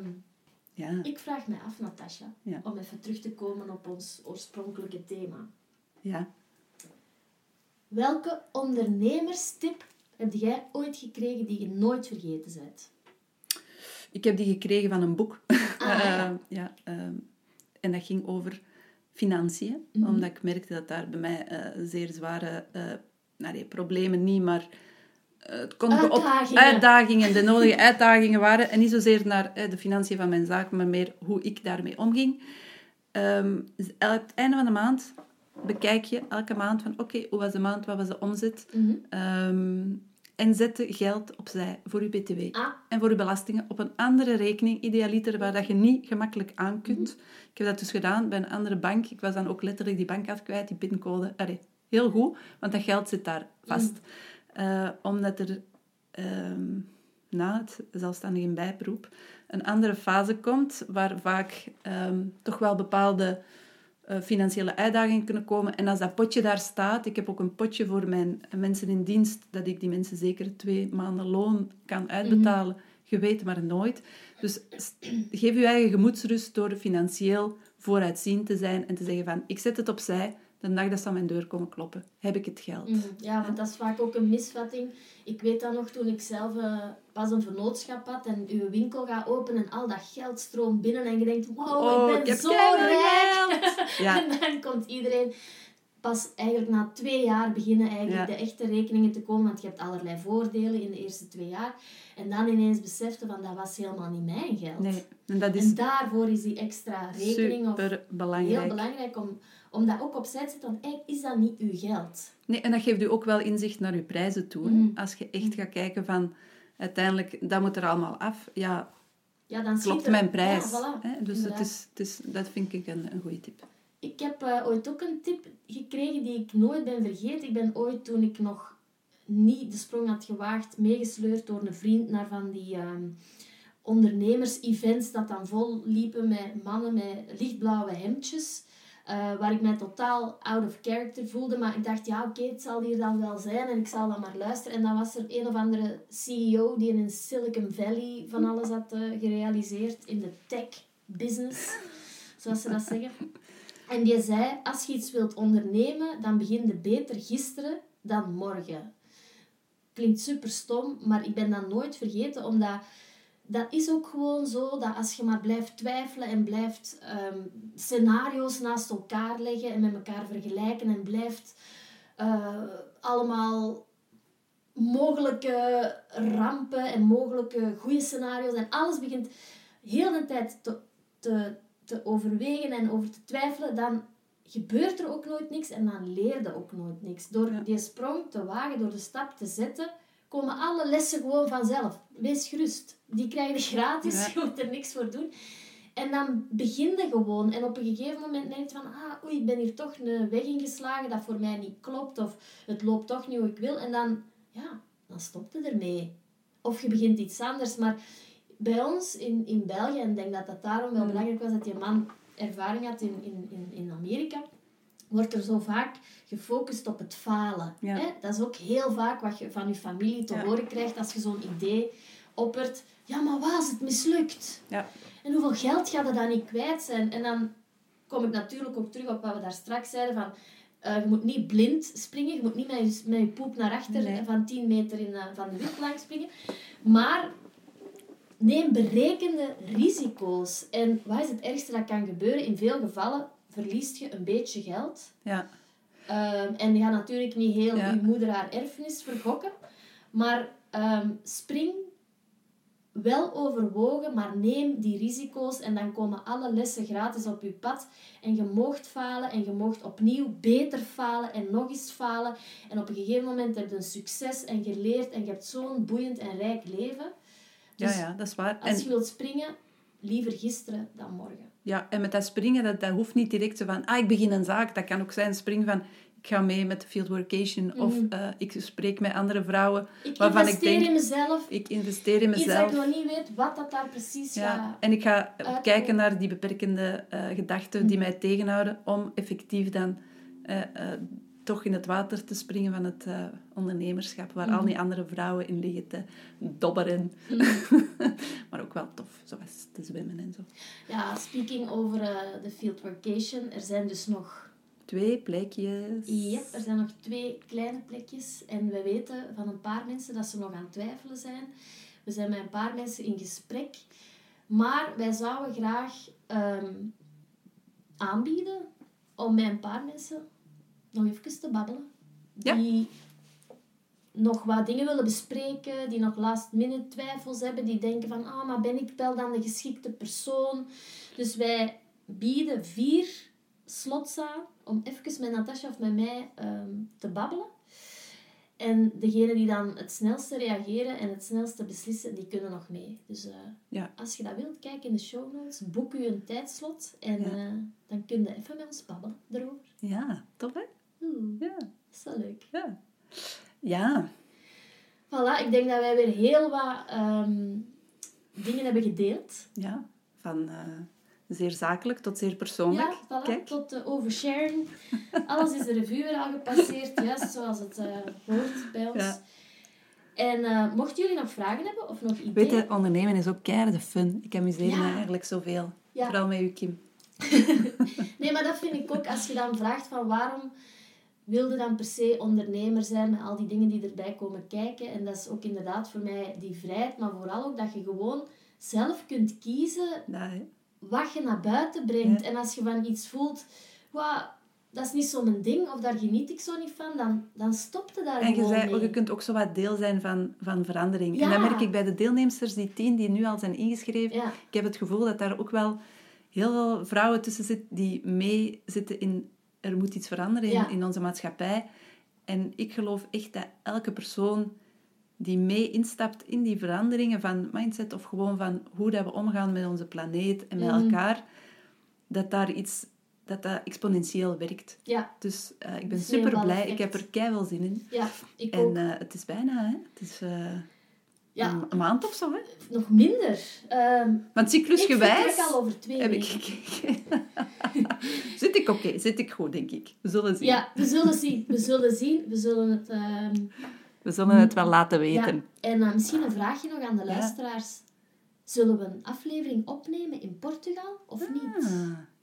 Ja, ik vraag me af, Natasja, Ja. om even terug te komen op ons oorspronkelijke thema. ja. Welke ondernemerstip heb jij ooit gekregen die je nooit vergeten bent? Ik heb die gekregen van een boek. Ah, ja. Eh, ja, ehm, en dat ging over financiën. Mhm. Omdat ik merkte dat daar bij mij eh, zeer zware... eh, nou nee, problemen niet, maar... eh, het kon op Uitdagingen. de nodige uitdagingen waren. En niet zozeer naar eh, de financiën van mijn zaak, maar meer hoe ik daarmee omging. Dus aan het einde van de maand bekijk je elke maand van... Oké, hoe was de maand? Wat was de omzet? Ehm, en zet geld opzij voor je btw Ah, en voor je belastingen op een andere rekening, idealiter, waar dat je niet gemakkelijk aan kunt. Ik heb dat dus gedaan bij een andere bank. Ik was dan ook letterlijk die bank af kwijt, die pincode. Allee, heel goed, want dat geld zit daar vast. Eh, omdat er ehm, na het zelfstandig in bijberoep een andere fase komt, waar vaak ehm, toch wel bepaalde financiële uitdagingen kunnen komen. En als dat potje daar staat, ik heb ook een potje voor mijn mensen in dienst, dat ik die mensen zeker twee maanden loon kan uitbetalen. Je weet maar nooit. Dus geef je eigen gemoedsrust door financieel vooruitziend te zijn en te zeggen van, ik zet het opzij, de dag dat ze aan mijn deur komen kloppen, heb ik het geld. Mhm. Ja, want dat is vaak ook een misvatting. Ik weet dat nog toen ik zelf eh, pas een vernootschap had en uw winkel gaat openen en al dat geld stroomt binnen en je denkt, wow, Oh, ik ik ben zo rijk. Ja. En dan komt iedereen pas eigenlijk na twee jaar beginnen eigenlijk Ja. de echte rekeningen te komen, want je hebt allerlei voordelen in de eerste twee jaar. En dan ineens besefte van, dat was helemaal niet mijn geld. Nee, en dat is En daarvoor is die extra rekening of heel belangrijk om, om dat ook opzij te zetten, want eigenlijk is dat niet uw geld. Nee, en dat geeft u ook wel inzicht naar uw prijzen toe. Mhm. Als je echt gaat kijken van, uiteindelijk, dat moet er allemaal af. Ja, Ja, dan klopt er- mijn prijs. Ja, voilà, hè? Dus het is, het is, dat vind ik een, een goede tip. Ik heb eh, ooit ook een tip gekregen die ik nooit ben vergeten. Ik ben ooit, toen ik nog niet de sprong had gewaagd, meegesleurd door een vriend naar van die ehm, ondernemers-events dat dan vol liepen met mannen met lichtblauwe hemdjes. Eh, waar ik mij totaal out of character voelde. Maar ik dacht, ja oké, het zal hier dan wel zijn en ik zal dan maar luisteren. En dan was er een of andere CEO die in Silicon Valley van alles had eh, gerealiseerd in de tech-business, zoals ze dat zeggen. En die zei, als je iets wilt ondernemen, dan begin je beter gisteren dan morgen. Klinkt super stom, maar ik ben dat nooit vergeten, omdat dat is ook gewoon zo dat als je maar blijft twijfelen en blijft ehm, scenario's naast elkaar leggen en met elkaar vergelijken en blijft eh, allemaal mogelijke rampen en mogelijke goede scenario's en alles begint heel de tijd te, te, te overwegen en over te twijfelen, dan gebeurt er ook nooit niks en dan leer je ook nooit niks. Door die sprong te wagen, door de stap te zetten, komen alle lessen gewoon vanzelf. Wees gerust. Die krijg je gratis, Ja. je moet er niks voor doen. En dan begin je gewoon. En op een gegeven moment denk je van, ah, oei, ik ben hier toch een weg ingeslagen dat voor mij niet klopt. Of het loopt toch niet hoe ik wil. En dan, ja, dan stopt het ermee. Of je begint iets anders. Maar bij ons in, in België, en ik denk dat dat daarom wel Mm. belangrijk was dat die man ervaring had in, in, in, in Amerika, wordt er zo vaak gefocust op het falen. Ja. Hè? Dat is ook heel vaak wat je van je familie te Ja. horen krijgt als je zo'n idee oppert. Ja, maar wat als het mislukt? Ja. En hoeveel geld gaat er dan niet kwijt zijn? En dan kom ik natuurlijk ook terug op wat we daar straks zeiden van... Eh, je moet niet blind springen. Je moet niet met je, met je poep naar achter Nee. van 10 meter in, van de wipplank springen. Maar neem berekende risico's. En wat is het ergste dat kan gebeuren? In veel gevallen verliest je een beetje geld. Ja. Ehm, en je gaat natuurlijk niet heel Ja. je moeder haar erfenis vergokken. Maar ehm, spring wel overwogen, maar neem die risico's en dan komen alle lessen gratis op je pad. En je moogt falen en je moogt opnieuw beter falen en nog eens falen. En op een gegeven moment heb je een succes en je leert en je hebt zo'n boeiend en rijk leven. Dus ja, ja, dat is waar. als je wilt springen, liever gisteren dan morgen. Ja, en met dat springen, dat, dat hoeft niet direct zo van... Ah, ik begin een zaak. Dat kan ook zijn spring van... Ik ga mee met de field workation. Of Mhm. eh, ik spreek met andere vrouwen. Ik Waarvan ik investeer denk- in mezelf. Ik investeer in Iets dat mezelf. ik nog niet weet wat dat daar precies Ja, gaat. en ik ga uitkomen. kijken naar die beperkende eh, gedachten die Mhm. mij tegenhouden om effectief dan eh, toch in het water te springen van het eh, ondernemerschap, waar al Mhm. die andere vrouwen in liggen te dobberen. Mhm. maar ook wel tof, zoals te zwemmen en zo. Ja, speaking over eh, de field workation, er zijn dus nog, Twee plekjes. ja, er zijn nog twee kleine plekjes. En we weten van een paar mensen dat ze nog aan het twijfelen zijn. We zijn met een paar mensen in gesprek. Maar wij zouden graag ehm, aanbieden om met een paar mensen nog even te babbelen. Ja. Die nog wat dingen willen bespreken, die nog last minute twijfels hebben, die denken van, ah, maar ben ik wel dan de geschikte persoon? Dus wij bieden vier slots aan om even met Natasja of met mij ehm, te babbelen. En degenen die dan het snelste reageren en het snelste beslissen, die kunnen nog mee. Dus eh, Ja. als je dat wilt, kijk in de show notes, boek u een tijdslot en Ja. eh, dan kun je even met ons babbelen erover. Ja, tof hè? Ja. dat is wel leuk. Ja. Ja. Voilà, ik denk dat wij weer heel wat ehm, dingen hebben gedeeld. ja. Van eh, zeer zakelijk tot zeer persoonlijk. Ja, voilà, Kijk. tot de oversharing. Alles is de revue weer al gepasseerd, juist zoals het eh, hoort bij ons. Ja. En eh, mochten jullie nog vragen hebben of nog ideeën? Weet je, ondernemen is ook keiharde fun. Ik amuseer me Ja. eigenlijk zoveel. Ja. Vooral met u, Kim. Nee, maar dat vind ik ook als je dan vraagt van waarom wilde dan per se ondernemer zijn met al die dingen die erbij komen kijken. En dat is ook inderdaad voor mij die vrijheid, maar vooral ook dat je gewoon zelf kunt kiezen hè. wat je naar buiten brengt. En als je van iets voelt, "Wauw, dat is niet zo mijn ding, of daar geniet ik zo niet van, dan, dan stopt het daar En je, zei, mee. je kunt ook zo wat deel zijn van, van verandering. Ja. En dat merk ik bij de deelnemsters, die tien die nu al zijn ingeschreven. Ja, Ik heb het gevoel dat daar ook wel heel veel vrouwen tussen zitten die mee zitten in... Er moet iets veranderen in, Ja. in onze maatschappij. En ik geloof echt dat elke persoon die mee instapt in die veranderingen van mindset of gewoon van hoe dat we omgaan met onze planeet en met Mhm. elkaar, dat daar iets... Dat dat exponentieel werkt. ja, Dus eh, ik ben super blij. Ik heb er keihard zin in. ja, ik ook. En eh, het is bijna, hè? Het is eh, ja, een, maand of zo, hè? nog minder. Ehm Want ik cyclusgewijs vertrek al over twee heb weken. ik gekeken. zit ik oké? Zit ik goed, denk ik. We zullen zien. Ja, we zullen zien. We zullen zien. We zullen het... ehm, We zullen het wel laten weten. Ja. En misschien een vraagje nog aan de luisteraars. Zullen we een aflevering opnemen in Portugal of niet?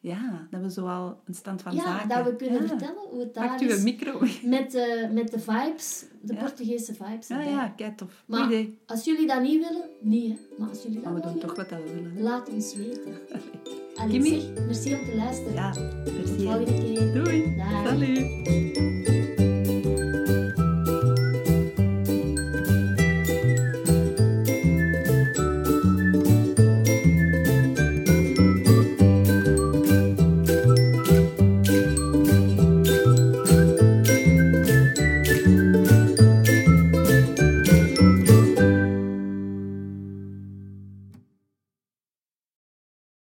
Ah, ja, dat we zo al een stand van ja, zaken. dat we kunnen Ja. vertellen hoe het daar Pakt is. een micro? Met de, met de vibes, de Ja. Portugese vibes Ja, erbij. ja, kijk tof. Maar idee. als jullie dat niet willen, niet hè. Maar als jullie dat Maar we doen toch wat dat we willen. laat ons weten. Allee, zeg, merci om te luisteren. Ja, Tot hè. volgende keer. Doei. Dag. Salut.